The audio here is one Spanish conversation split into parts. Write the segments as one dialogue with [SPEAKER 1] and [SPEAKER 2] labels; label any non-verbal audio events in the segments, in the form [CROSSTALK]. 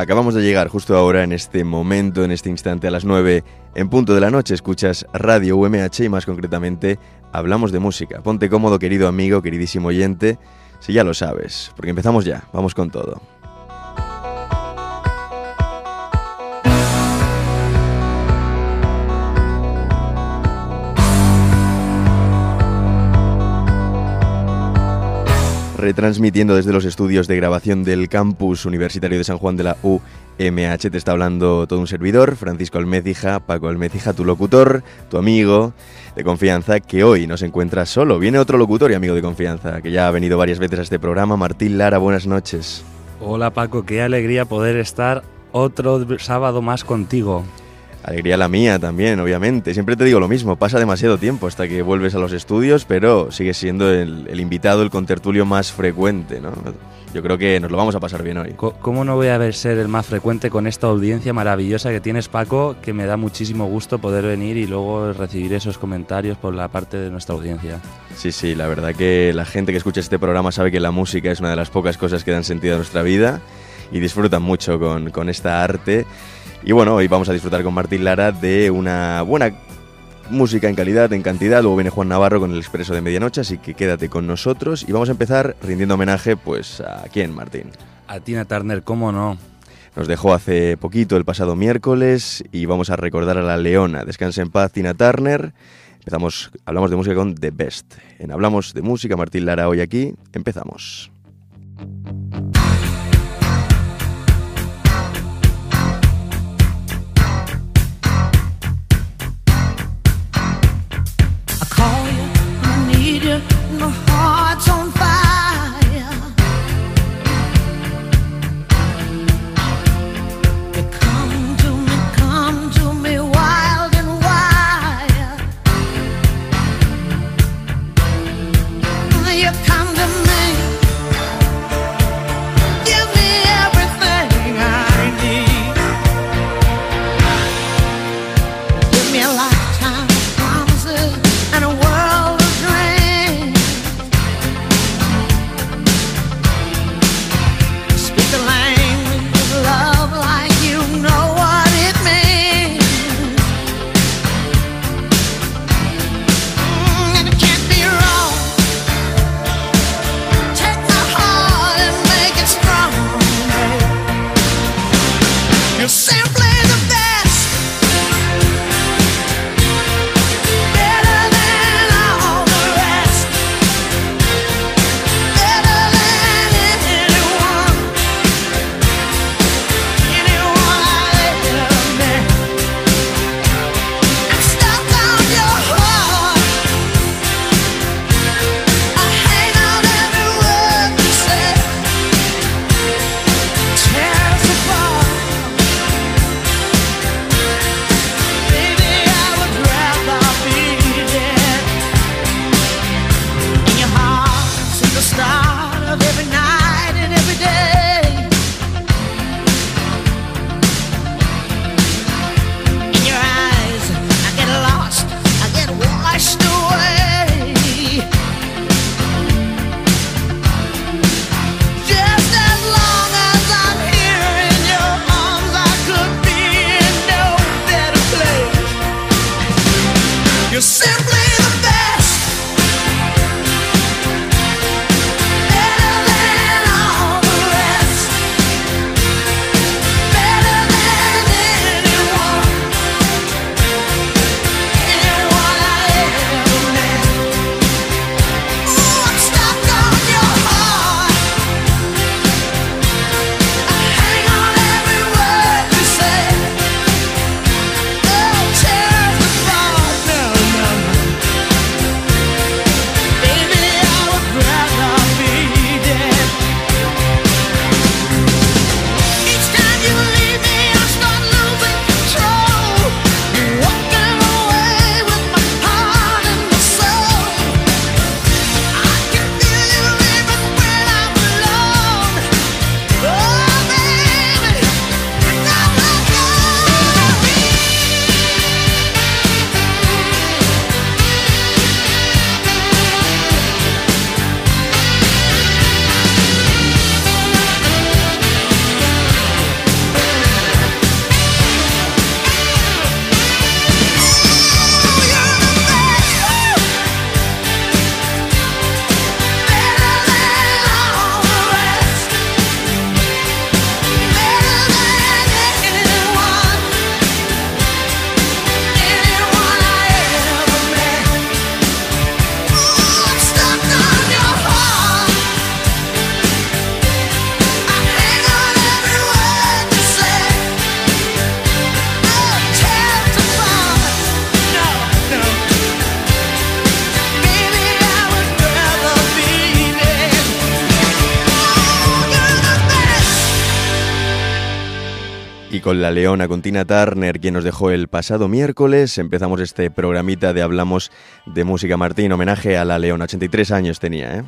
[SPEAKER 1] Acabamos de llegar justo ahora, en este momento, en este instante, a las 9, en punto de la noche, escuchas Radio UMH y más concretamente hablamos de música. Ponte cómodo, querido amigo, queridísimo oyente, si ya lo sabes, porque empezamos ya, vamos con todo. Retransmitiendo desde los estudios de grabación del campus universitario de San Juan de la UMH. Te está hablando todo un servidor, Francisco Almecija, Paco Almecija, tu locutor, tu amigo de confianza, que hoy no se encuentra solo. Viene otro locutor y amigo de confianza, que ya ha venido varias veces a este programa, Martín Lara, buenas noches.
[SPEAKER 2] Hola Paco, qué alegría poder estar otro sábado más contigo.
[SPEAKER 1] Alegría la mía también, obviamente. Siempre te digo lo mismo, pasa demasiado tiempo hasta que vuelves a los estudios, pero sigues siendo el, invitado, el contertulio más frecuente, ¿no? Yo creo que nos lo vamos a pasar bien hoy.
[SPEAKER 2] ¿Cómo no voy a ser el más frecuente con esta audiencia maravillosa que tienes, Paco? Que me da muchísimo gusto poder venir y luego recibir esos comentarios por la parte de nuestra audiencia.
[SPEAKER 1] Sí, sí, la verdad que la gente que escucha este programa sabe que la música es una de las pocas cosas que dan sentido a nuestra vida y disfrutan mucho con, con esta arte. Y bueno, hoy vamos a disfrutar con Martín Lara de una buena música en calidad, en cantidad. Luego viene Juan Navarro con el Expreso de Medianoche, así que quédate con nosotros. Y vamos a empezar rindiendo homenaje, pues, ¿a quién, Martín?
[SPEAKER 2] A Tina Turner, ¿cómo no?
[SPEAKER 1] Nos dejó hace poquito, el pasado miércoles, y vamos a recordar a la leona. Descanse en paz, Tina Turner. Empezamos, hablamos de música con The Best. En Hablamos de Música, Martín Lara hoy aquí. Empezamos.
[SPEAKER 3] Con la Leona, con Tina Turner, quien nos dejó el pasado miércoles. Empezamos este programita de Hablamos de Música Martín, homenaje a la Leona. 83 años tenía, ¿eh?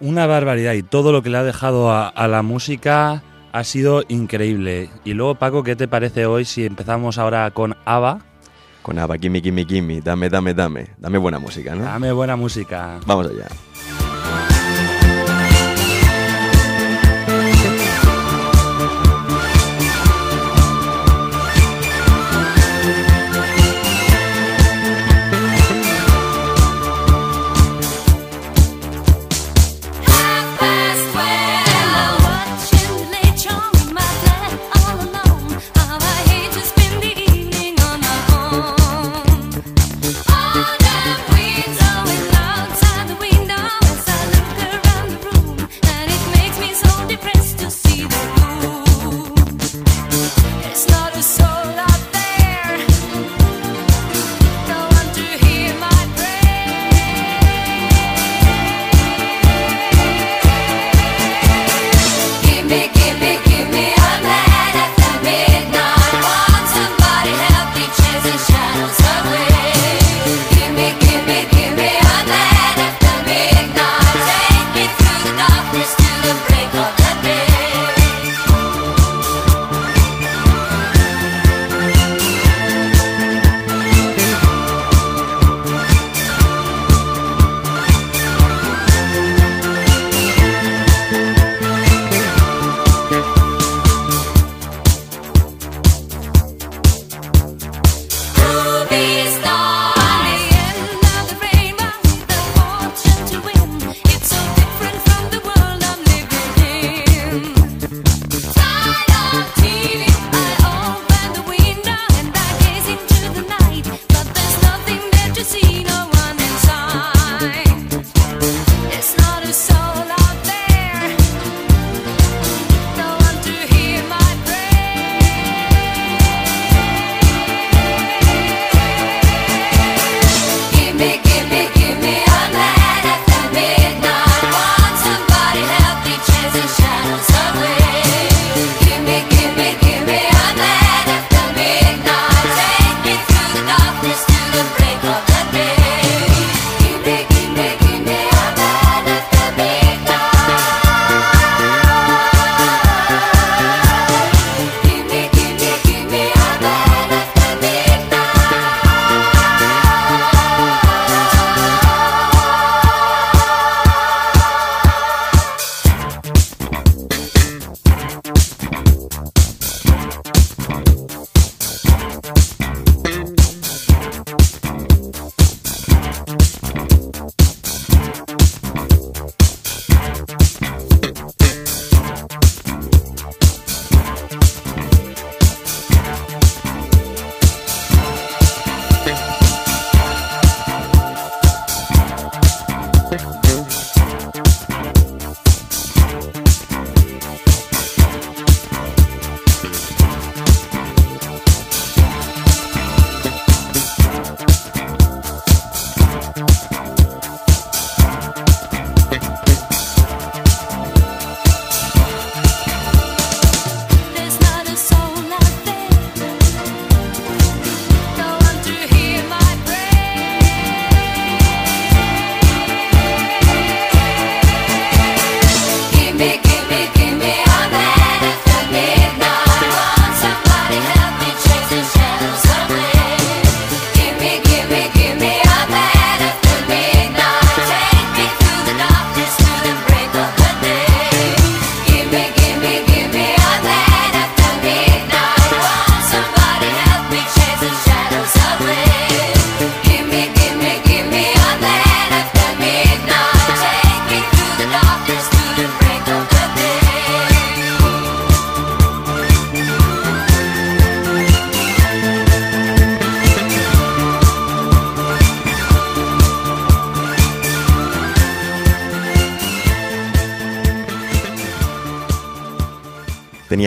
[SPEAKER 2] Una barbaridad y todo lo que le ha dejado a, a la música ha sido increíble. Y luego, Paco, ¿qué te parece hoy si empezamos ahora con ABBA?
[SPEAKER 3] Con ABBA, Gimme, Gimme, Gimme, dame, dame, dame. Dame buena música, ¿no?
[SPEAKER 2] Dame buena música.
[SPEAKER 3] Vamos allá.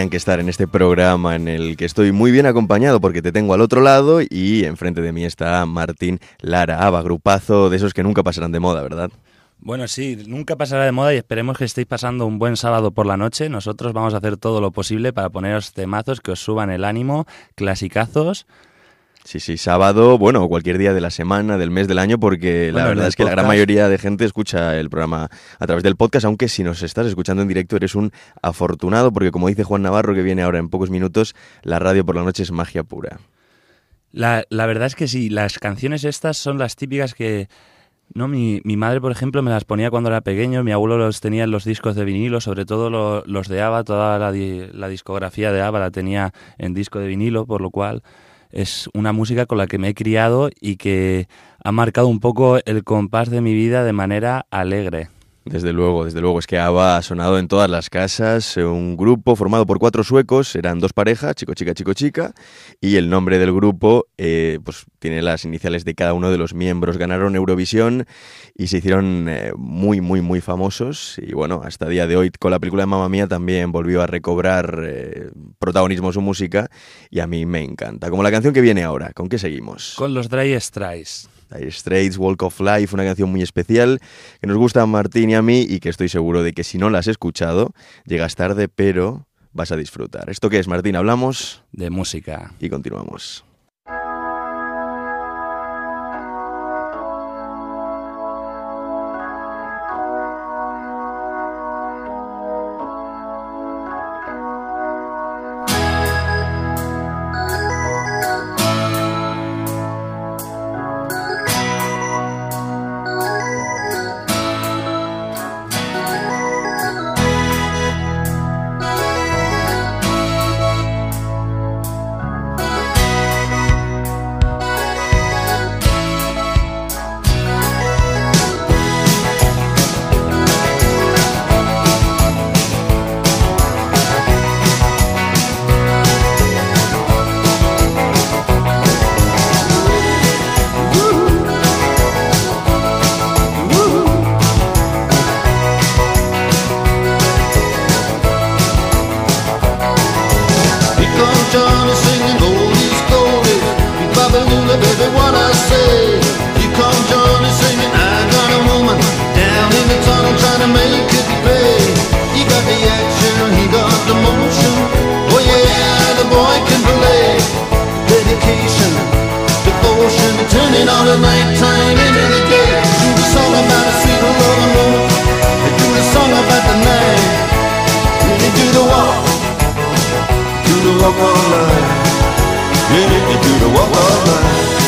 [SPEAKER 3] Que estar en este programa en el que estoy muy bien acompañado porque te tengo al otro lado y enfrente de mí está Martín Lara, Ava, grupazo de esos que nunca pasarán de moda, ¿verdad?
[SPEAKER 2] Bueno, sí, nunca pasará de moda y esperemos que estéis pasando un buen sábado por la noche. Nosotros vamos a hacer todo lo posible para poneros temazos que os suban el ánimo, clasicazos.
[SPEAKER 4] Sí, sí, sábado, bueno, cualquier día de la semana, del mes, del año, porque la verdad es que la gran mayoría de gente escucha el programa a través del podcast, aunque si nos estás escuchando en directo eres un afortunado, porque como dice Juan Navarro, que viene ahora en pocos minutos, la radio por la noche es magia pura.
[SPEAKER 2] La, la verdad es que sí, las canciones estas son las típicas que no, mi, mi, madre, por ejemplo, me las ponía cuando era pequeño, mi abuelo los tenía en los discos de vinilo, sobre todo los de ABBA, toda la, la, discografía de ABBA la tenía en disco de vinilo, por lo cual es una música con la que me he criado y que ha marcado un poco el compás de mi vida de manera alegre.
[SPEAKER 4] Desde luego, desde luego. Es que ABBA ha sonado en todas las casas. Un grupo formado por cuatro suecos, eran dos parejas, chico, chica, chico, chica. Y el nombre del grupo eh, pues, tiene las iniciales de cada uno de los miembros. Ganaron Eurovisión y se hicieron eh, muy, muy, muy famosos. Y bueno, hasta día de hoy con la película de Mamma Mía también volvió a recobrar eh, protagonismo su música. Y a mí me encanta. Como la canción que viene ahora. ¿Con qué seguimos?
[SPEAKER 2] Con los Dry Straits.
[SPEAKER 4] Dire Straits, Walk of Life, una canción muy especial que nos gusta a Martín y a mí y que estoy seguro de que si no la has escuchado, llegas tarde, pero vas a disfrutar. ¿Esto qué es, Martín? Hablamos
[SPEAKER 2] de música.
[SPEAKER 4] Y continuamos.
[SPEAKER 5] baby, what
[SPEAKER 4] I say. You come Johnny singing, I got a woman down in the tunnel trying to make it pay. He got the action, he got the motion. Oh yeah, the boy can play. Dedication, devotion, turning all the nighttime into the day. Do the song about a sweet love and do the song about the night. They do the walk, do the walk all night minute do the whoa, whoa, whoa.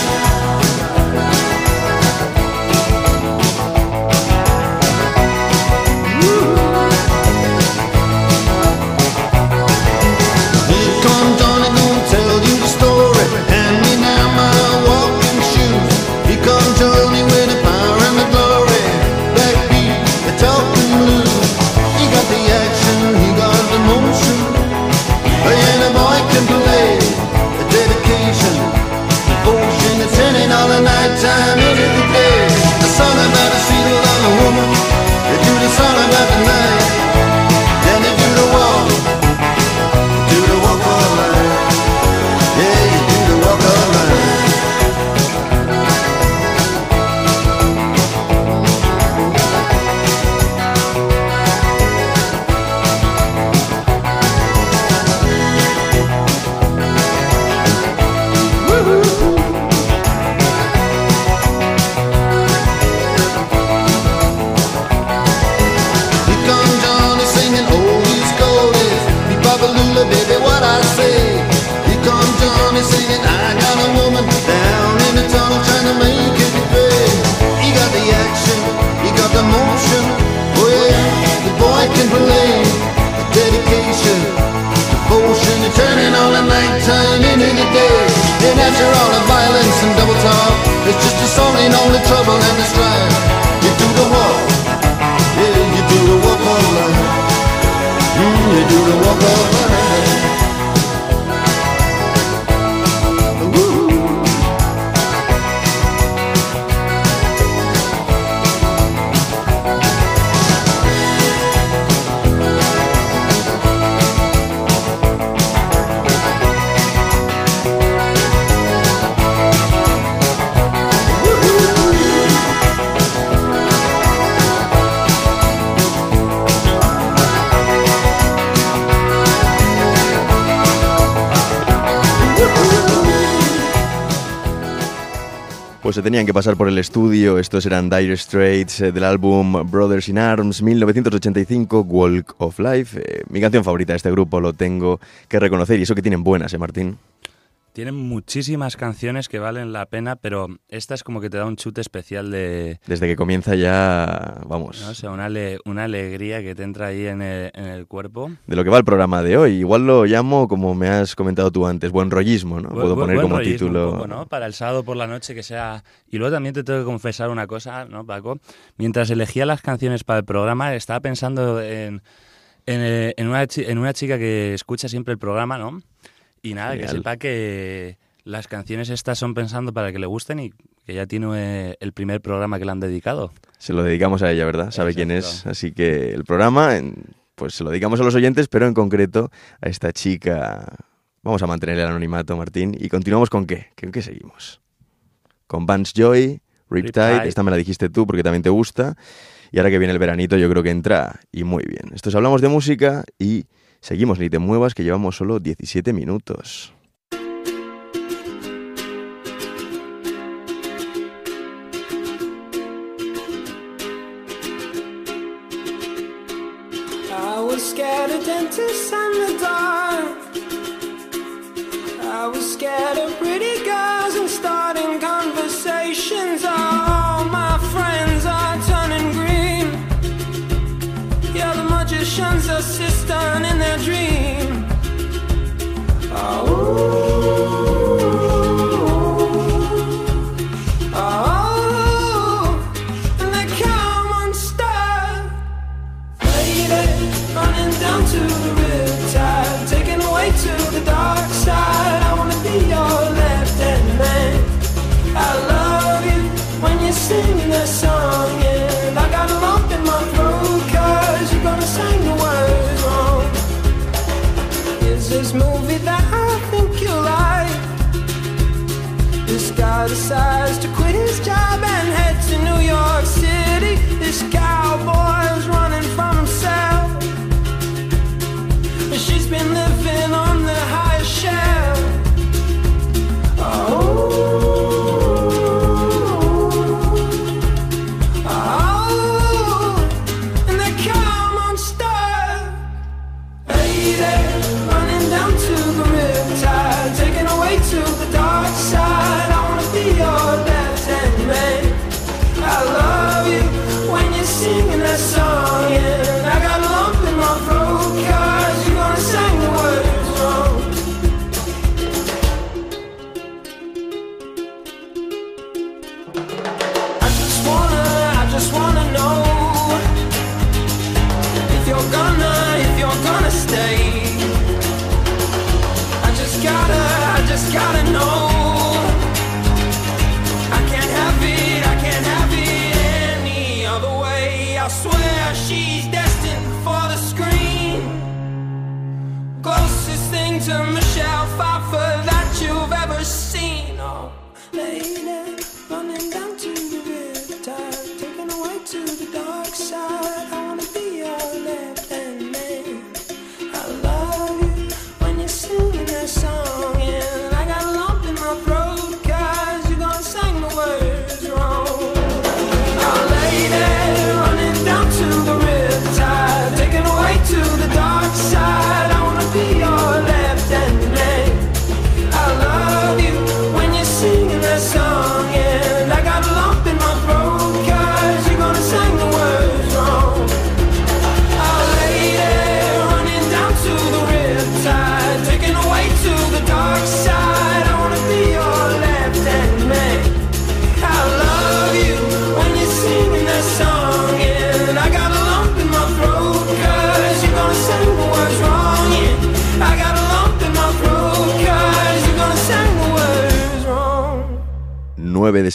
[SPEAKER 4] It's just a song ain't only trouble and this rhyme. You do the walk, yeah, you do the walk of life. Mm, you do the walk of life.
[SPEAKER 5] Tenían que pasar por el estudio. Estos eran Dire Straits eh, del álbum Brothers in Arms 1985, Walk of Life. Eh, mi canción favorita de este grupo lo tengo que reconocer y eso que tienen buenas, ¿eh, Martín?
[SPEAKER 2] Tienen muchísimas canciones que valen la pena, pero esta es como que te da un chute especial de...
[SPEAKER 5] Desde que comienza ya, vamos...
[SPEAKER 2] No sé, una, una alegría que te entra ahí en el, cuerpo.
[SPEAKER 5] De lo que va el programa de hoy. Igual lo llamo, como me has comentado tú antes, buen rollismo, ¿no?
[SPEAKER 2] Puedo poner como título... ¿no? Para el sábado por la noche que sea... Y luego también te tengo que confesar una cosa, ¿no, Paco? Mientras elegía las canciones para el programa, estaba pensando en, en, en, una, en una chica que escucha siempre el programa, ¿no? Y nada, que sepa que las canciones estas son pensando para que le gusten y que ya tiene eh, el primer programa que le han dedicado.
[SPEAKER 5] Se lo dedicamos a ella, ¿verdad? Sabe quién es. Así que el programa, pues se lo dedicamos a los oyentes, pero en concreto a esta chica. Vamos a mantener el anonimato, Martín. Y continuamos con qué? ¿Con qué seguimos? Con Vance Joy, Riptide. Esta me la dijiste tú porque también te gusta. Y ahora que viene el veranito, yo creo que entra y muy bien. Estos hablamos de música y Seguimos, ni te muevas, que llevamos solo 17 minutos.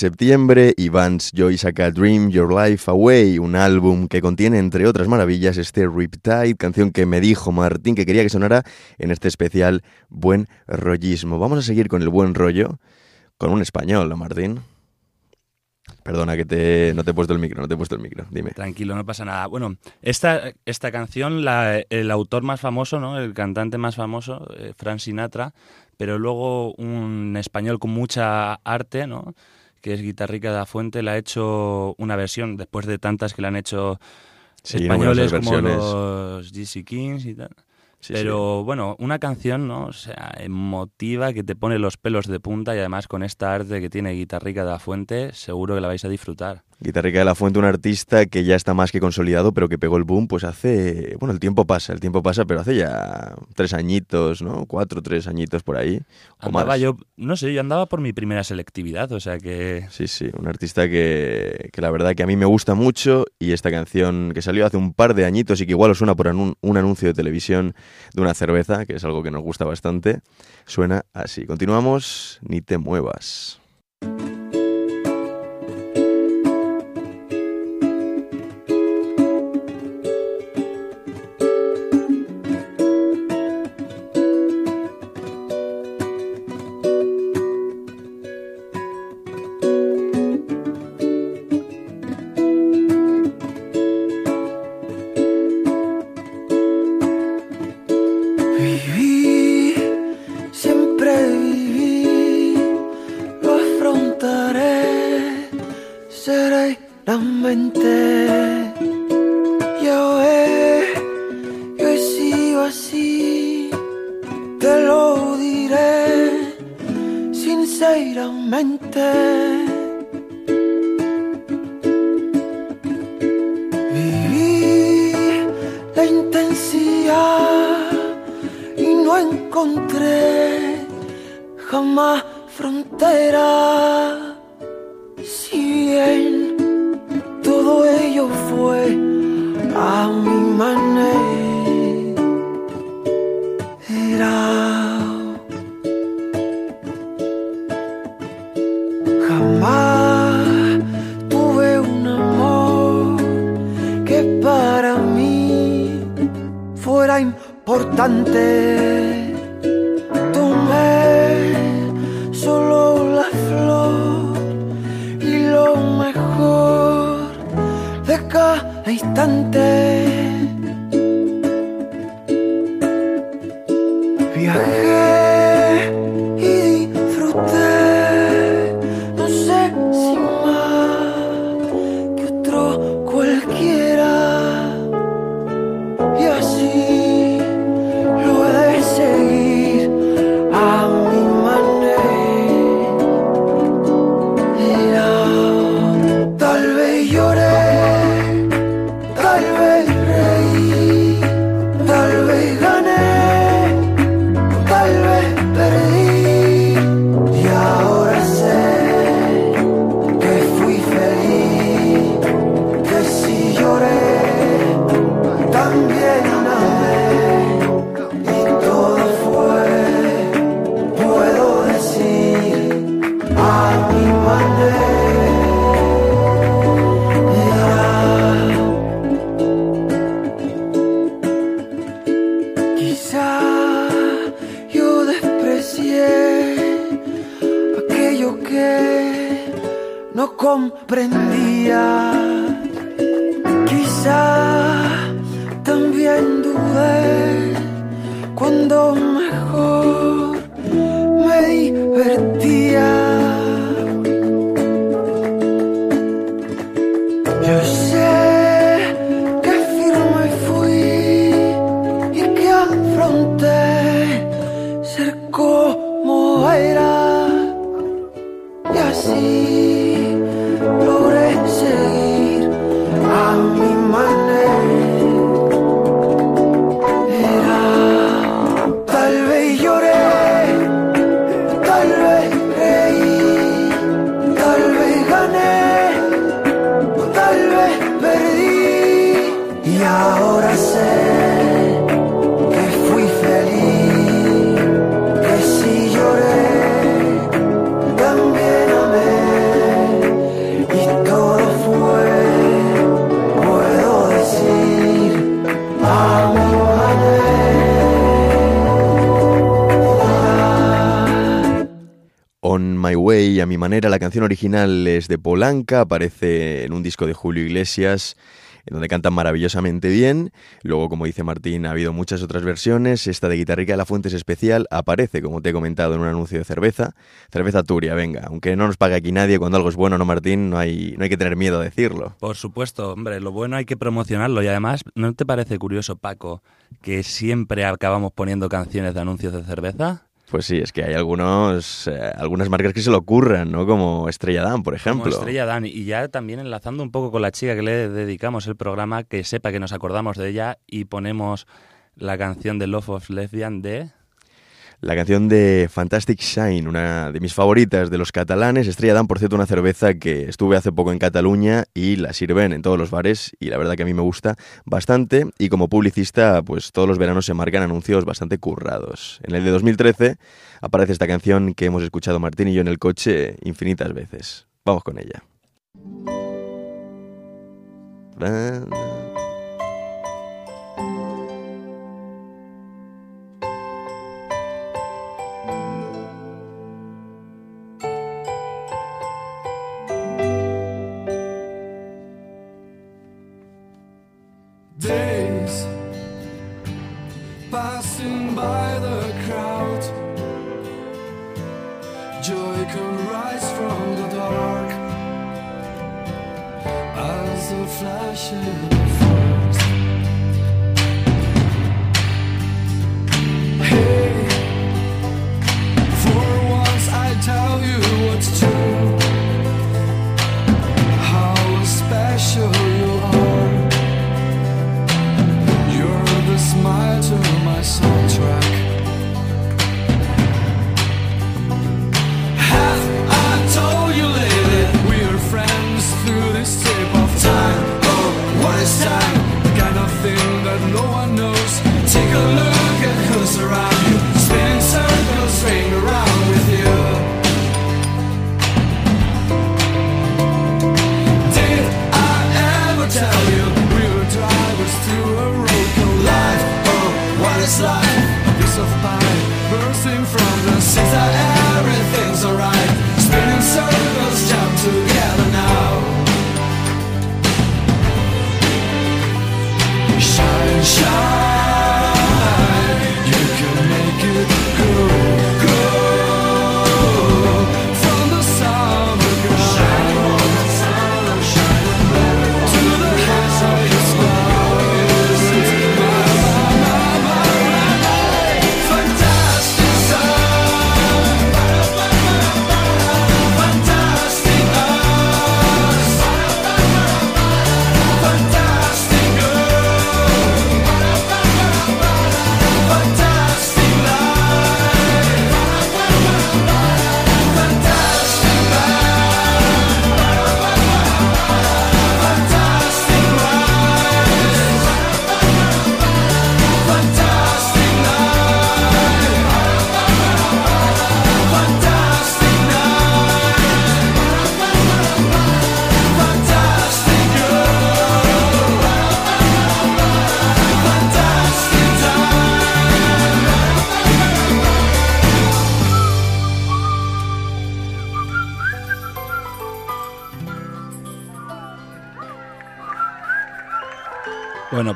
[SPEAKER 5] Septiembre y Vance Joy saca Dream Your Life Away, un álbum que contiene, entre otras maravillas, este Riptide, canción que me dijo Martín que quería que sonara en este especial Buen Rollismo. Vamos a seguir con el buen rollo, con un español, ¿no, Martín? Perdona que te, no te he puesto el micro, no te he puesto el micro, dime.
[SPEAKER 2] Tranquilo, no pasa nada. Bueno, esta, esta canción, el autor más famoso, ¿no? el cantante más famoso, eh, Sinatra, pero luego un español con mucha arte, ¿no? Que es Guitarrica de la Fuente, la ha hecho una versión, después de tantas que la han hecho españoles como los GC Kings y tal. Pero bueno, una canción, ¿no? O sea, emotiva, que te pone los pelos de punta y además con esta arte que tiene Guitarrica de la Fuente, seguro que la vais a disfrutar.
[SPEAKER 6] Guitarrica de la Fuente, un artista que ya está más que consolidado, pero que pegó el boom, pues hace. Bueno, el tiempo pasa, el tiempo pasa, pero hace ya tres añitos, ¿no? Cuatro, tres añitos por ahí.
[SPEAKER 2] andaba yo, no sé, yo andaba por mi primera selectividad, o sea que.
[SPEAKER 6] Sí, sí, un artista que, que la verdad que a mí me gusta mucho y esta canción que salió hace un par de añitos y que igual os suena por un anuncio de televisión de una cerveza, que es algo que nos gusta bastante, suena así. Continuamos, ni te muevas. y no encontré jamás frontera. Si bien todo ello fue amor. no comprendía. Quizá también dudé cuando mejor me divertía. A mi manera. La canción original es de Polanca, aparece en un disco de Julio Iglesias
[SPEAKER 7] donde cantan maravillosamente bien. Luego, como dice Martín, ha habido muchas otras versiones. Esta de Guitarrica de la Fuente es especial, aparece, como te he comentado, en un anuncio de cerveza. Cerveza Turia, venga, aunque no nos pague aquí nadie, cuando algo es bueno, ¿no, Martín? No hay, no hay que tener miedo a decirlo.
[SPEAKER 2] Por supuesto, hombre, lo bueno hay que promocionarlo y además, ¿no te parece curioso, Paco, que siempre acabamos poniendo canciones de anuncios de cerveza?
[SPEAKER 7] Pues sí, es que hay algunos, eh, algunas marcas que se le ocurran, ¿no? Como Estrella Dan, por ejemplo.
[SPEAKER 2] Como Estrella Dan. Y ya también enlazando un poco con la chica que le dedicamos el programa, que sepa que nos acordamos de ella y ponemos la canción de Love of Lesbian de
[SPEAKER 7] la canción de Fantastic Shine, una de mis favoritas de los catalanes. Estrella Dan, por cierto, una cerveza que estuve hace poco en Cataluña y la sirven en todos los bares y la verdad que a mí me gusta bastante y como publicista, pues todos los veranos se marcan anuncios bastante currados. En el de 2013 aparece esta canción que hemos escuchado Martín y yo en el coche infinitas veces. Vamos con ella.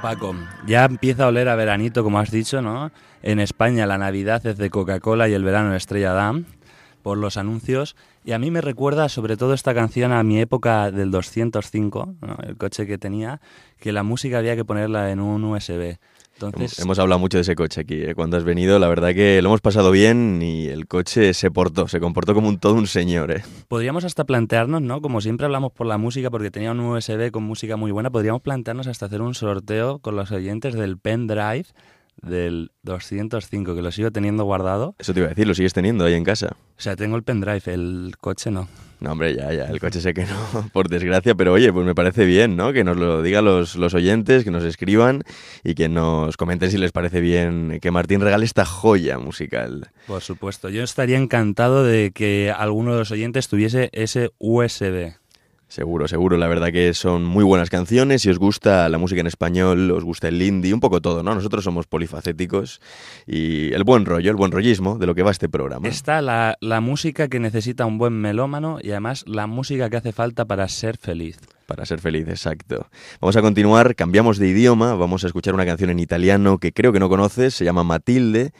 [SPEAKER 2] Paco, ya empieza a oler a veranito, como has dicho, ¿no? En España la Navidad es de Coca-Cola y el verano Estrella Damm, por los anuncios. Y a mí me recuerda sobre todo esta canción a mi época del 205, el coche que tenía, que la música había que ponerla en un USB.
[SPEAKER 7] Hemos hablado mucho de ese coche aquí. ¿eh? Cuando has venido, la verdad que lo hemos pasado bien y el coche se portó, se comportó como un todo un señor. ¿eh?
[SPEAKER 2] Podríamos hasta plantearnos, ¿no? Como siempre hablamos por la música, porque tenía un USB con música muy buena, podríamos plantearnos hasta hacer un sorteo con los oyentes del pendrive del 205, que lo sigo teniendo guardado.
[SPEAKER 7] Eso te iba a decir, lo sigues teniendo ahí en casa.
[SPEAKER 2] O sea, tengo el pendrive, el coche no.
[SPEAKER 7] No, hombre, ya, ya, el coche sé que no, [LAUGHS] por desgracia, pero oye, pues me parece bien, ¿no? Que nos lo digan los, los oyentes, que nos escriban y que nos comenten si les parece bien que Martín regale esta joya musical.
[SPEAKER 2] Por supuesto, yo estaría encantado de que alguno de los oyentes tuviese ese USB.
[SPEAKER 7] Seguro, seguro. La verdad que son muy buenas canciones. Si os gusta la música en español, os gusta el indie, un poco todo, ¿no? Nosotros somos polifacéticos y el buen rollo, el buen rollismo de lo que va este programa.
[SPEAKER 2] Está la, la música que necesita un buen melómano y además la música que hace falta para ser feliz.
[SPEAKER 7] Para ser feliz, exacto. Vamos a continuar, cambiamos de idioma, vamos a escuchar una canción en italiano que creo que no conoces, se llama Matilde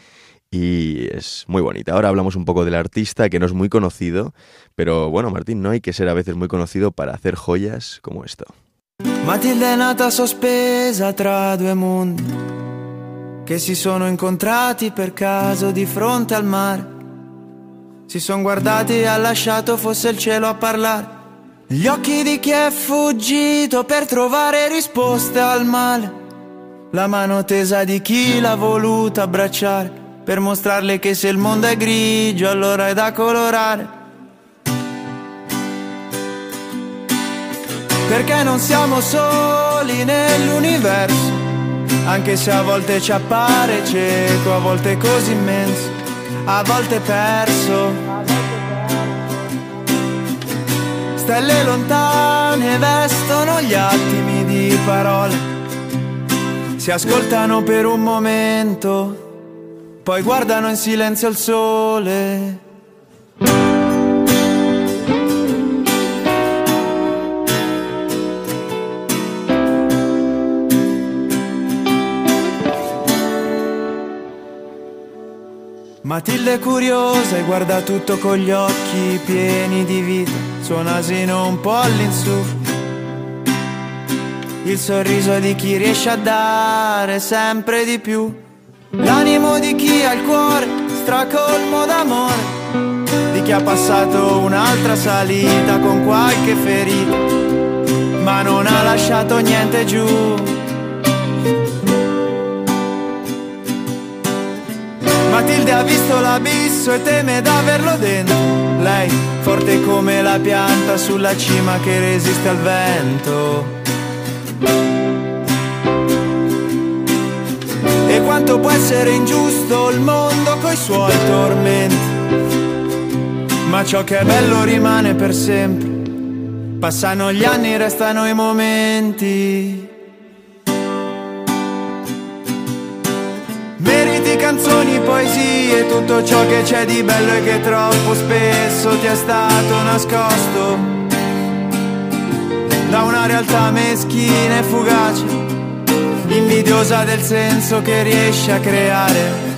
[SPEAKER 7] y es muy bonita. Ahora hablamos un poco del artista que no es muy conocido, pero bueno, Martín, no hay que ser a veces muy conocido para hacer joyas como esto.
[SPEAKER 8] Matilde nata sospesa tra due mondi che si sono incontrati per caso di fronte al mare. Si sono guardati e ha lasciato fosse il cielo a parlare. Gli occhi di chi è fuggito per trovare risposte al male. La mano tesa di chi l'ha voluta abbracciare per mostrarle che se il mondo è grigio allora è da colorare. Perché non siamo soli nell'universo, anche se a volte ci appare cieco, a volte così immenso, a volte perso. Stelle lontane vestono gli attimi di parole, si ascoltano per un momento poi guardano in silenzio il sole. Matilde è curiosa e guarda tutto con gli occhi pieni di vita, suo nasino un po' all'insù. Il sorriso di chi riesce a dare sempre di più. L'animo di chi ha il cuore stracolmo d'amore, di chi ha passato un'altra salita con qualche ferita, ma non ha lasciato niente giù. Matilde ha visto l'abisso e teme d'averlo dentro. Lei, forte come la pianta sulla cima che resiste al vento. Quanto può essere ingiusto il mondo coi suoi tormenti. Ma ciò che è bello rimane per sempre. Passano gli anni, restano i momenti. Meriti canzoni, poesie, tutto ciò che c'è di bello e che troppo spesso ti è stato nascosto da una realtà meschina e fugace invidiosa del senso che riesci a creare.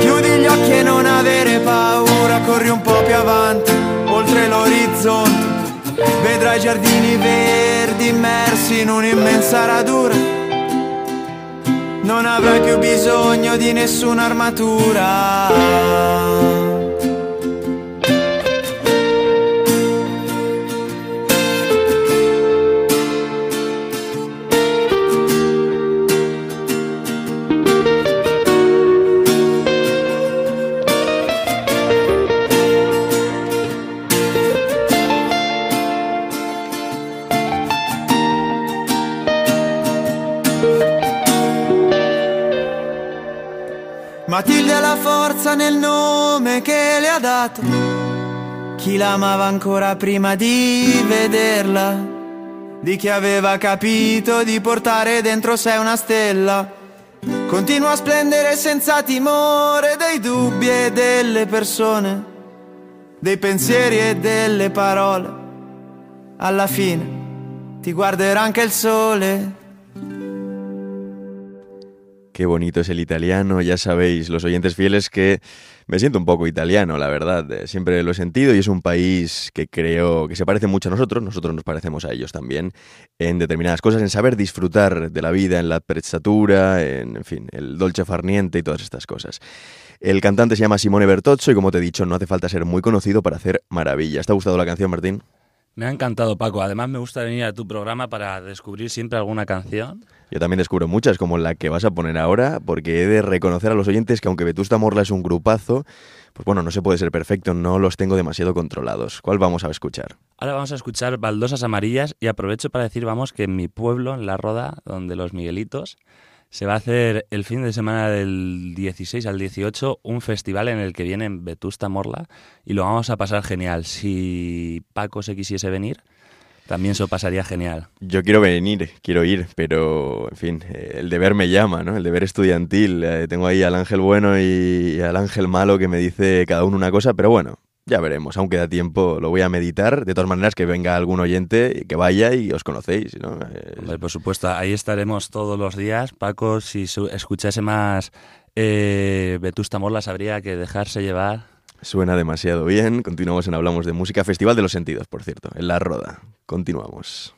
[SPEAKER 8] Chiudi gli occhi e non avere paura, corri un po' più avanti, oltre l'orizzonte. Vedrai giardini verdi immersi in un'immensa radura. Non avrai più bisogno di nessuna armatura. Dato. Chi l'amava ancora prima di vederla, di chi aveva capito di portare dentro sé una stella. Continua a splendere senza timore dei dubbi e delle persone, dei pensieri e delle parole. Alla fine ti guarderà anche il sole.
[SPEAKER 7] Qué bonito es el italiano, ya sabéis, los oyentes fieles, que me siento un poco italiano, la verdad. Eh, siempre lo he sentido y es un país que creo que se parece mucho a nosotros, nosotros nos parecemos a ellos también, en determinadas cosas, en saber disfrutar de la vida, en la prezzatura, en, en fin, el dolce farniente y todas estas cosas. El cantante se llama Simone Bertozzo y como te he dicho, no hace falta ser muy conocido para hacer maravillas. ¿Te ha gustado la canción, Martín?
[SPEAKER 2] Me ha encantado, Paco. Además, me gusta venir a tu programa para descubrir siempre alguna canción.
[SPEAKER 7] Yo también descubro muchas, como la que vas a poner ahora, porque he de reconocer a los oyentes que aunque Vetusta Morla es un grupazo, pues bueno, no se puede ser perfecto, no los tengo demasiado controlados. ¿Cuál vamos a escuchar?
[SPEAKER 2] Ahora vamos a escuchar Baldosas Amarillas y aprovecho para decir, vamos, que en mi pueblo, en La Roda, donde los Miguelitos, se va a hacer el fin de semana del 16 al 18 un festival en el que viene Vetusta Morla y lo vamos a pasar genial. Si Paco se quisiese venir, también se pasaría genial.
[SPEAKER 7] Yo quiero venir, quiero ir, pero en fin, eh, el deber me llama, ¿no? El deber estudiantil. Eh, tengo ahí al ángel bueno y al ángel malo que me dice cada uno una cosa, pero bueno,
[SPEAKER 9] Ya veremos, aún queda tiempo, lo voy a meditar. De todas maneras, que venga algún oyente, que vaya y os conocéis, ¿no?
[SPEAKER 2] por supuesto, ahí estaremos todos los días. Paco, si escuchase más eh, Vetusta Morla, sabría que dejarse llevar.
[SPEAKER 9] Suena demasiado bien. Continuamos en Hablamos de Música, Festival de los Sentidos, por cierto, en La Roda. Continuamos.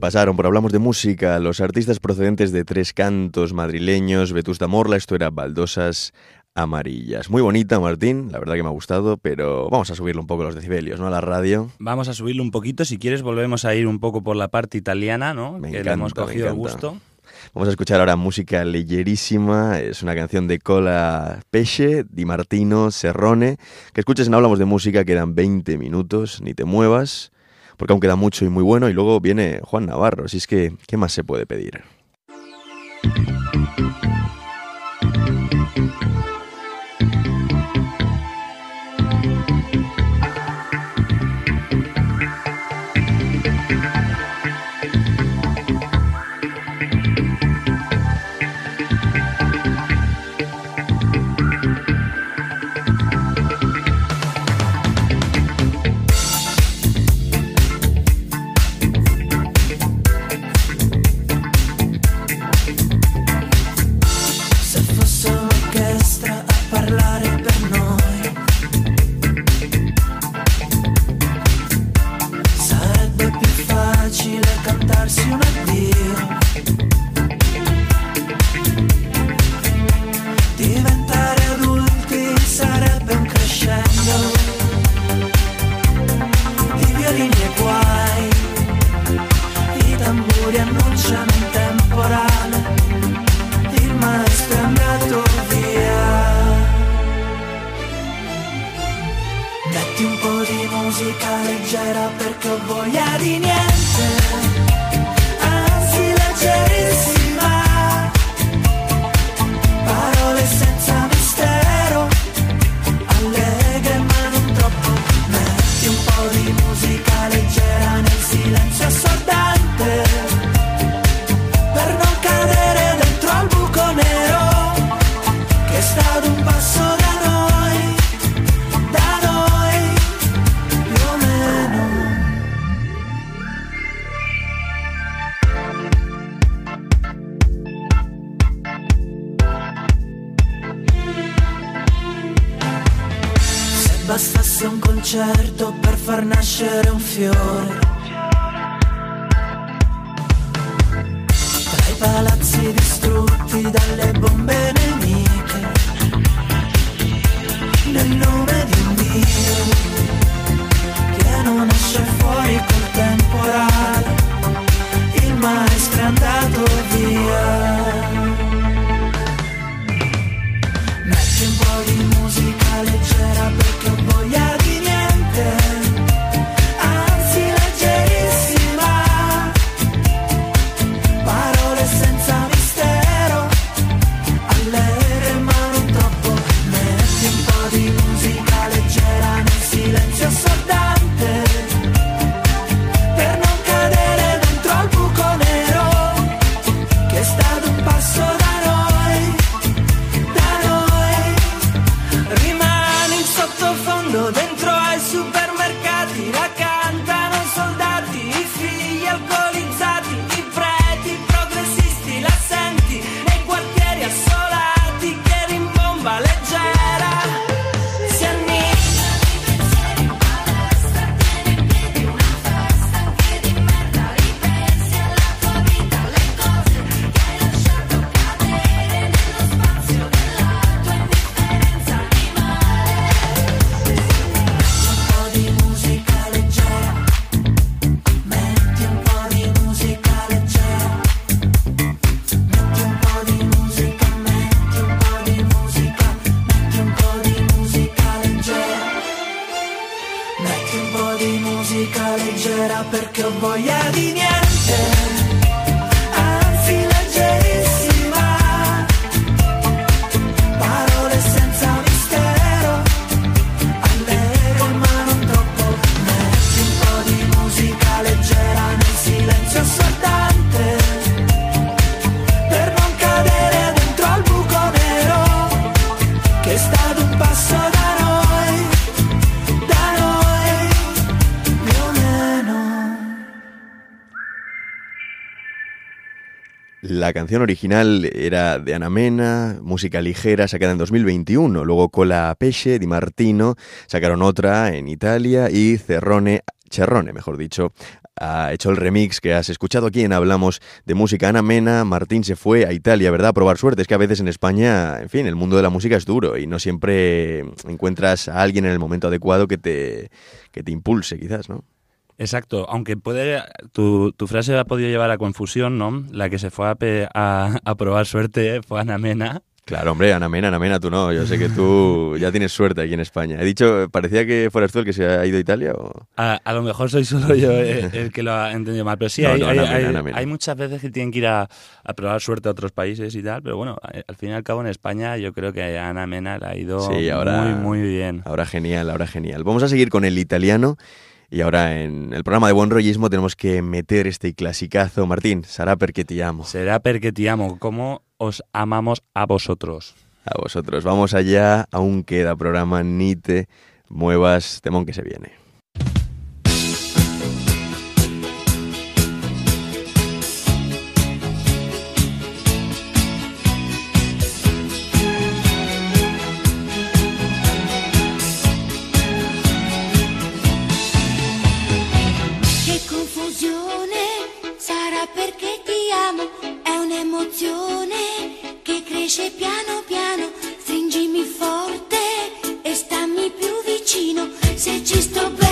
[SPEAKER 9] Pasaron por Hablamos de Música los artistas procedentes de tres cantos madrileños, Vetusta Morla, esto era Baldosas Amarillas. Muy bonita, Martín, la verdad que me ha gustado, pero vamos a subirle un poco los decibelios, ¿no? A la radio.
[SPEAKER 2] Vamos a subirlo un poquito, si quieres volvemos a ir un poco por la parte italiana, ¿no?
[SPEAKER 9] Me que le hemos cogido el gusto. Vamos a escuchar ahora música leyerísima, es una canción de Cola Pesce, Di Martino, Serrone. Que escuches en Hablamos de Música, quedan 20 minutos, ni te muevas
[SPEAKER 10] porque aún queda mucho y muy bueno. Y luego viene Juan Navarro, así es que, ¿qué más se puede pedir? La canción original era de Ana Mena, música ligera, sacada en 2021. Luego Cola Pesce Di Martino sacaron otra en Italia y Cerrone, Cherrone, mejor dicho, ha hecho el remix que has escuchado aquí en Hablamos de Música. Ana Mena, Martín se fue a Italia, ¿verdad? A probar suerte. Es que a veces en España, en fin, el mundo de la música es duro y no siempre encuentras a alguien en el momento adecuado que te, que te impulse, quizás, ¿no?
[SPEAKER 2] Exacto, aunque puede, tu, tu, frase ha podido llevar a confusión, ¿no? La que se fue a, a, probar suerte fue Ana Mena,
[SPEAKER 7] Claro, hombre, Ana Mena, Ana Mena, tú no. Yo sé que tú ya tienes suerte aquí en España. He dicho, parecía que fueras tú el que se ha ido a Italia o...
[SPEAKER 2] A, a lo mejor soy solo yo el, que lo ha entendido mal, pero sí, [LAUGHS]
[SPEAKER 7] No,
[SPEAKER 2] hay,
[SPEAKER 7] no,
[SPEAKER 2] hay-
[SPEAKER 7] Ana Mena,
[SPEAKER 2] hay-
[SPEAKER 7] Ana Mena.
[SPEAKER 2] hay muchas veces que tienen que ir a, a probar suerte a otros países y tal, pero bueno, al fin y al cabo en España yo creo que a Ana Mena le ha ido
[SPEAKER 7] Sí, ahora-
[SPEAKER 2] muy, muy bien.
[SPEAKER 7] Ahora genial, ahora genial. Vamos a seguir con el italiano y ahora en el programa de Buen Rollismo tenemos que meter este clasicazo. Martín, sarà perché ti amo.
[SPEAKER 2] Será porque te amo, como os amamos a vosotros.
[SPEAKER 7] A vosotros. Vamos allá, aún queda programa, ni te muevas, temón que se viene.
[SPEAKER 3] Cresce piano piano, stringimi forte e stammi più vicino, se ci sto bene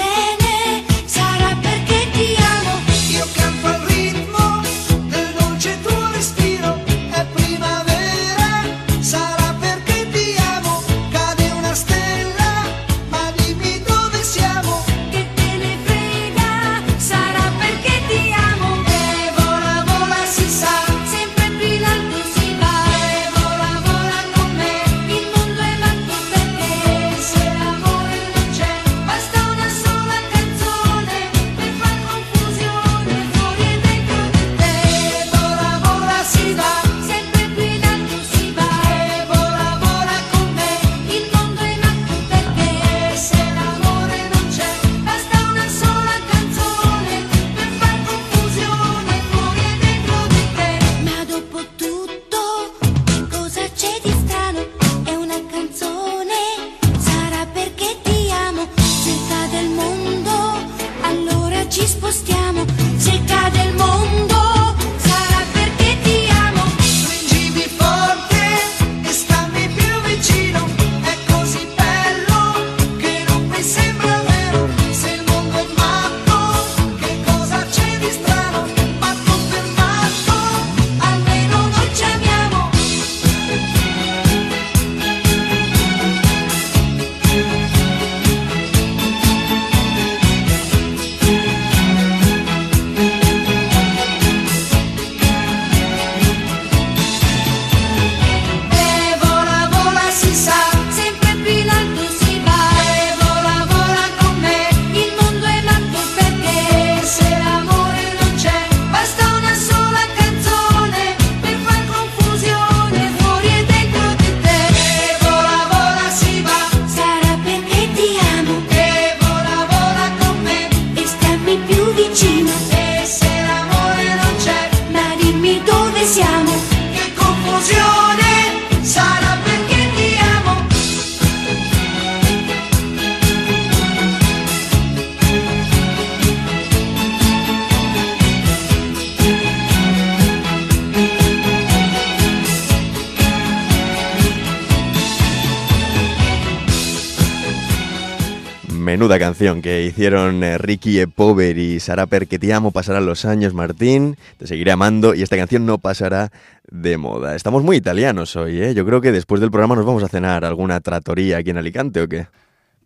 [SPEAKER 7] Menuda canción que hicieron eh, Ricky e Pover y Sara que te amo. Pasarán los años, Martín. Te seguiré amando y esta canción no pasará de moda. Estamos muy italianos hoy, ¿eh? Yo creo que después del programa nos vamos a cenar alguna tratoría aquí en Alicante o qué.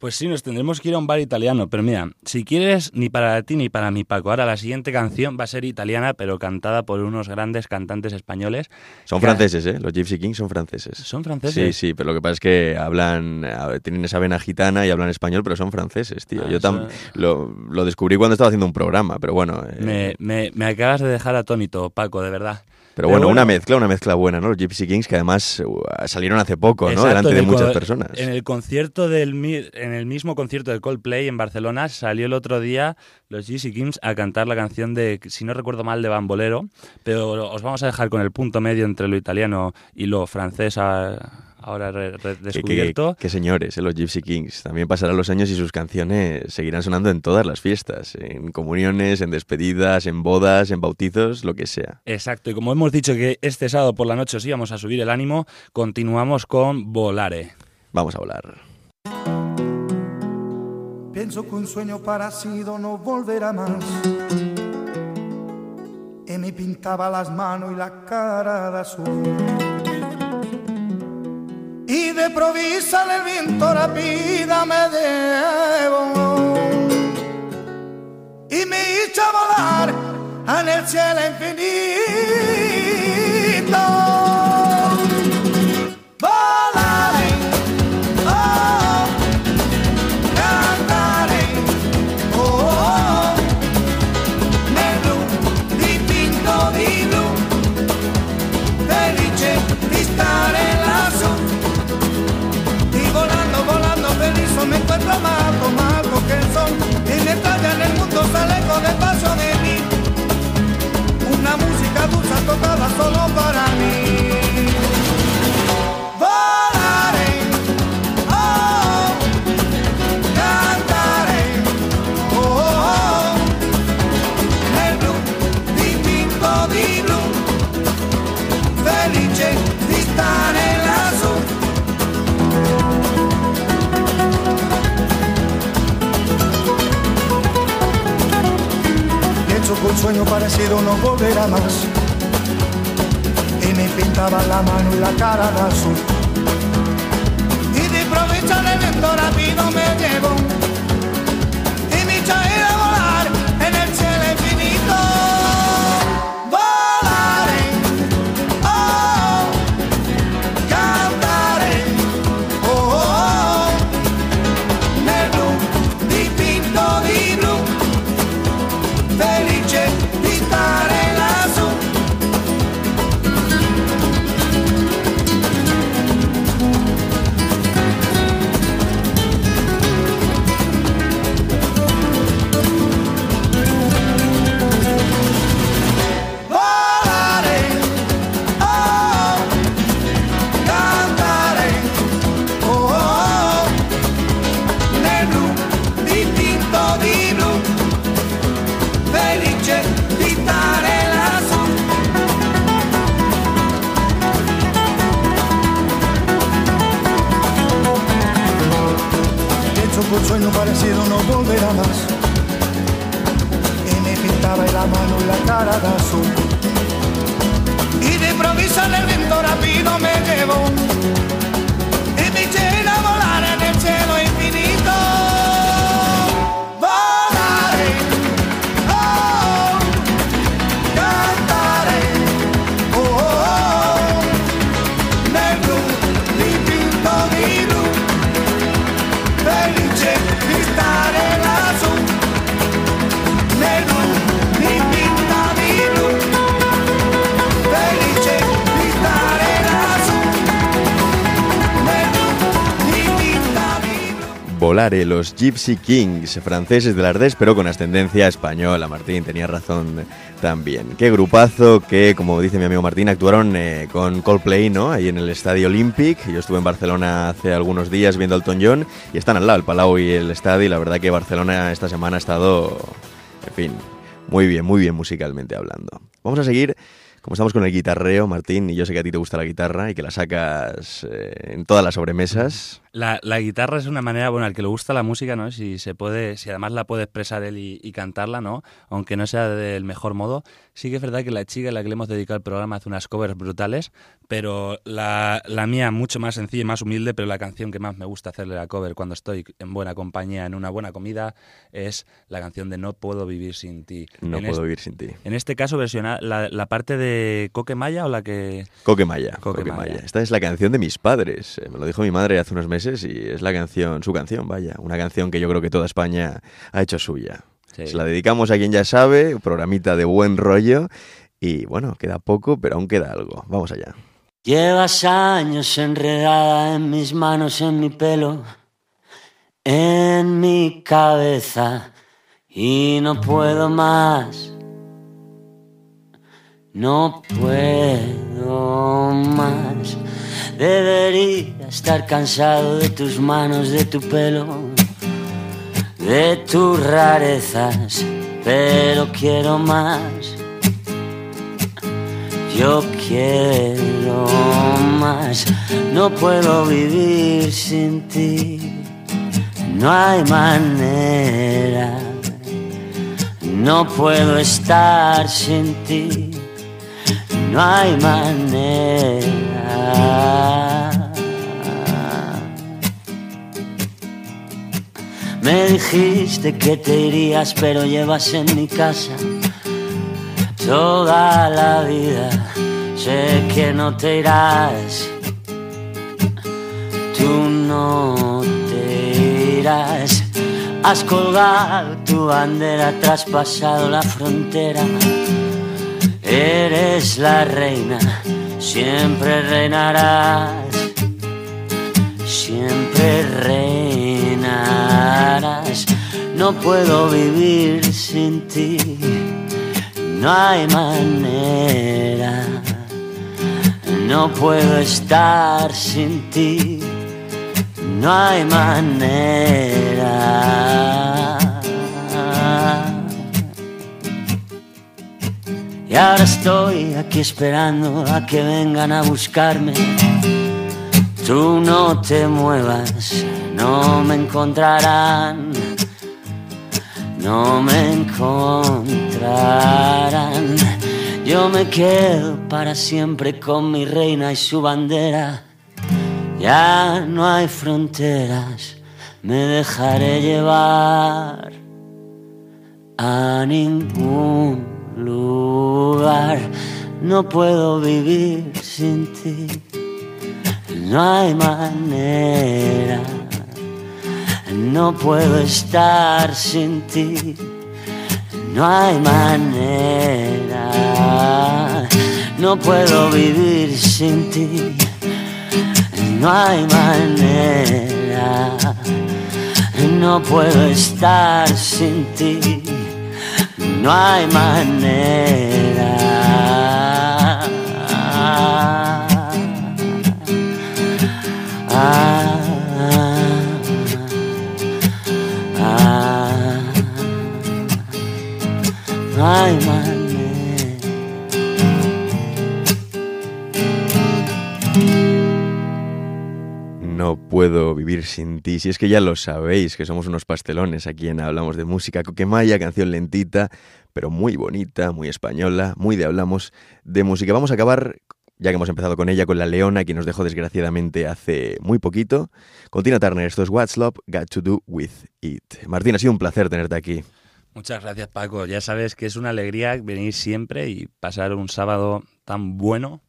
[SPEAKER 2] Pues sí, nos tendremos que ir a un bar italiano, pero mira, si quieres, ni para ti ni para mi Paco. Ahora la siguiente canción va a ser italiana, pero cantada por unos grandes cantantes españoles.
[SPEAKER 7] Son
[SPEAKER 2] que-
[SPEAKER 7] franceses, ¿eh? Los Gypsy Kings son franceses.
[SPEAKER 2] ¿Son franceses?
[SPEAKER 7] Sí, sí, pero lo que pasa es que hablan, tienen esa vena gitana y hablan español, pero son franceses, tío.
[SPEAKER 2] Ah,
[SPEAKER 7] Yo tam-
[SPEAKER 2] eso-
[SPEAKER 7] lo, lo descubrí cuando estaba haciendo un programa, pero bueno. eh,
[SPEAKER 2] Me, me- me acabas de dejar atónito, Paco, de verdad.
[SPEAKER 7] Pero bueno, una mezcla, una mezcla buena, ¿no? Los Gypsy Kings que además uh, salieron hace poco, ¿no? Delante de muchas personas.
[SPEAKER 2] En el concierto del en el mismo concierto de Coldplay en Barcelona salió el otro día los GC Kings a cantar la canción de, si no recuerdo mal, de Bambolero, pero os vamos a dejar con el punto medio entre lo italiano y lo francés a- ahora re- re-
[SPEAKER 7] Qué- qué-
[SPEAKER 2] descubierto.
[SPEAKER 7] qué señores, ¿eh? los Gypsy Kings. También pasarán los años y sus canciones seguirán sonando en todas las fiestas, en comuniones, en despedidas, en bodas, en bautizos, lo que sea.
[SPEAKER 2] Exacto, y como hemos dicho que este sábado por la noche os íbamos a subir el ánimo, continuamos con Volare.
[SPEAKER 7] Vamos a hablar.
[SPEAKER 11] Pienso que un sueño parecido no volverá más. Y me pintaba las manos y la cara de azul. Y de provisa el viento rápida me debo y me hizo volar en el cielo infinito. No volverá más. Y me pintaba la mano y la cara de azul. Y de improviso el viento rápido me llevó.
[SPEAKER 7] Los Gypsy Kings, franceses del Ardés, pero con ascendencia española. Martín, tenía razón también. Qué grupazo que, como dice mi amigo Martín, actuaron eh, con Coldplay, ¿no? Ahí en el Estadio Olympic. Yo estuve en Barcelona hace algunos días viendo al John y están al lado, el Palau y el estadio. Y la verdad que Barcelona esta semana ha estado, en fin, muy bien, muy bien musicalmente hablando. Vamos a seguir. Como estamos con el guitarreo, Martín, y yo sé que a ti te gusta la guitarra y que la sacas eh, en todas las sobremesas.
[SPEAKER 2] La, la guitarra es una manera, bueno, al que le gusta la música, ¿no? Si se puede, si además la puede expresar él y, y cantarla, ¿no? Aunque no sea del mejor modo. Sí que es verdad que la chica a la que le hemos dedicado el programa hace unas covers brutales, pero la, la mía mucho más sencilla y más humilde, pero la canción que más me gusta hacerle la cover cuando estoy en buena compañía, en una buena comida, es la canción de No puedo vivir sin ti.
[SPEAKER 7] No
[SPEAKER 2] en
[SPEAKER 7] puedo
[SPEAKER 2] este-
[SPEAKER 7] vivir sin ti.
[SPEAKER 2] En este caso, versiona la, la parte de Coque Maya o la que...
[SPEAKER 7] Coquemaya,
[SPEAKER 2] Coquemaya.
[SPEAKER 7] Coquemaya. Esta es la canción de mis padres. Eh, Me lo dijo mi madre hace unos meses y es la canción, su canción, vaya. Una canción que yo creo que toda España ha hecho suya.
[SPEAKER 2] Sí.
[SPEAKER 7] Se la dedicamos a quien ya sabe, programita de buen rollo. Y bueno, queda poco, pero aún queda algo. Vamos allá.
[SPEAKER 12] Llevas años enredada en mis manos, en mi pelo, en mi cabeza y no puedo más. No puedo más. Debería estar cansado de tus manos, de tu pelo, de tus rarezas, pero quiero más. Yo quiero más, no puedo vivir sin ti, no hay manera, no puedo estar sin ti, no hay manera. Dijiste que te irías, pero llevas en mi casa toda la vida. Sé que no te irás, tú no te irás. Has colgado tu bandera, traspasado la frontera. Eres la reina, siempre reinarás siempre reinarás. No puedo vivir sin ti, no hay manera. No puedo estar sin ti, no hay manera. Y ahora estoy aquí esperando a que vengan a buscarme. Tú no te muevas, no me encontrarán, no me encontrarán. Yo me quedo para siempre con mi reina y su bandera. Ya no hay fronteras, me dejaré llevar a ningún lugar. No puedo vivir sin ti. No hay manera, no puedo estar sin ti. No hay manera, no puedo vivir sin ti. No hay manera, no puedo estar sin ti. No hay manera. Ah, no
[SPEAKER 7] puedo vivir sin ti. Si es que ya lo sabéis, que somos unos pastelones aquí en Hablamos de Música. Coquemaya, canción lentita, pero muy bonita, muy española, muy de Hablamos de Música. Vamos a acabar, ya que hemos empezado con ella, con La Leona, que nos dejó desgraciadamente hace muy poquito. Con Tina Turner, esto es What's Love Got to Do With It. Martín, ha sido un placer tenerte aquí.
[SPEAKER 2] Muchas gracias, Paco. Ya sabes que es una alegría venir siempre y pasar un sábado tan bueno.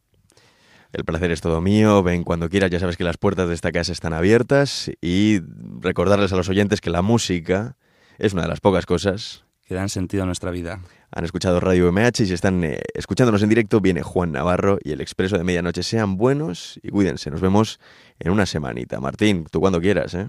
[SPEAKER 7] El placer es todo mío, ven cuando quieras, ya sabes que las puertas de esta casa están abiertas y recordarles a los oyentes que la música es una de las pocas cosas.
[SPEAKER 2] que dan sentido a nuestra vida.
[SPEAKER 7] Han escuchado Radio MH y si están eh, escuchándonos en directo, viene Juan Navarro y el Expreso de Medianoche. Sean buenos y cuídense. Nos vemos en una semanita. Martín, tú cuando quieras, ¿eh?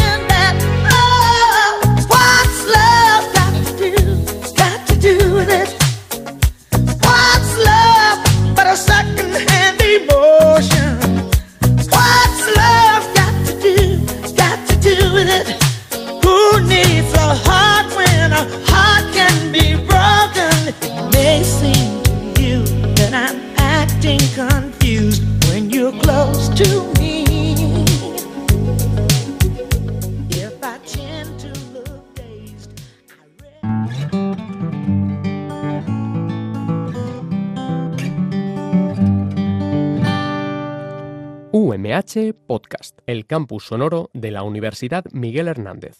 [SPEAKER 13] Podcast, el campus sonoro de la Universidad Miguel Hernández.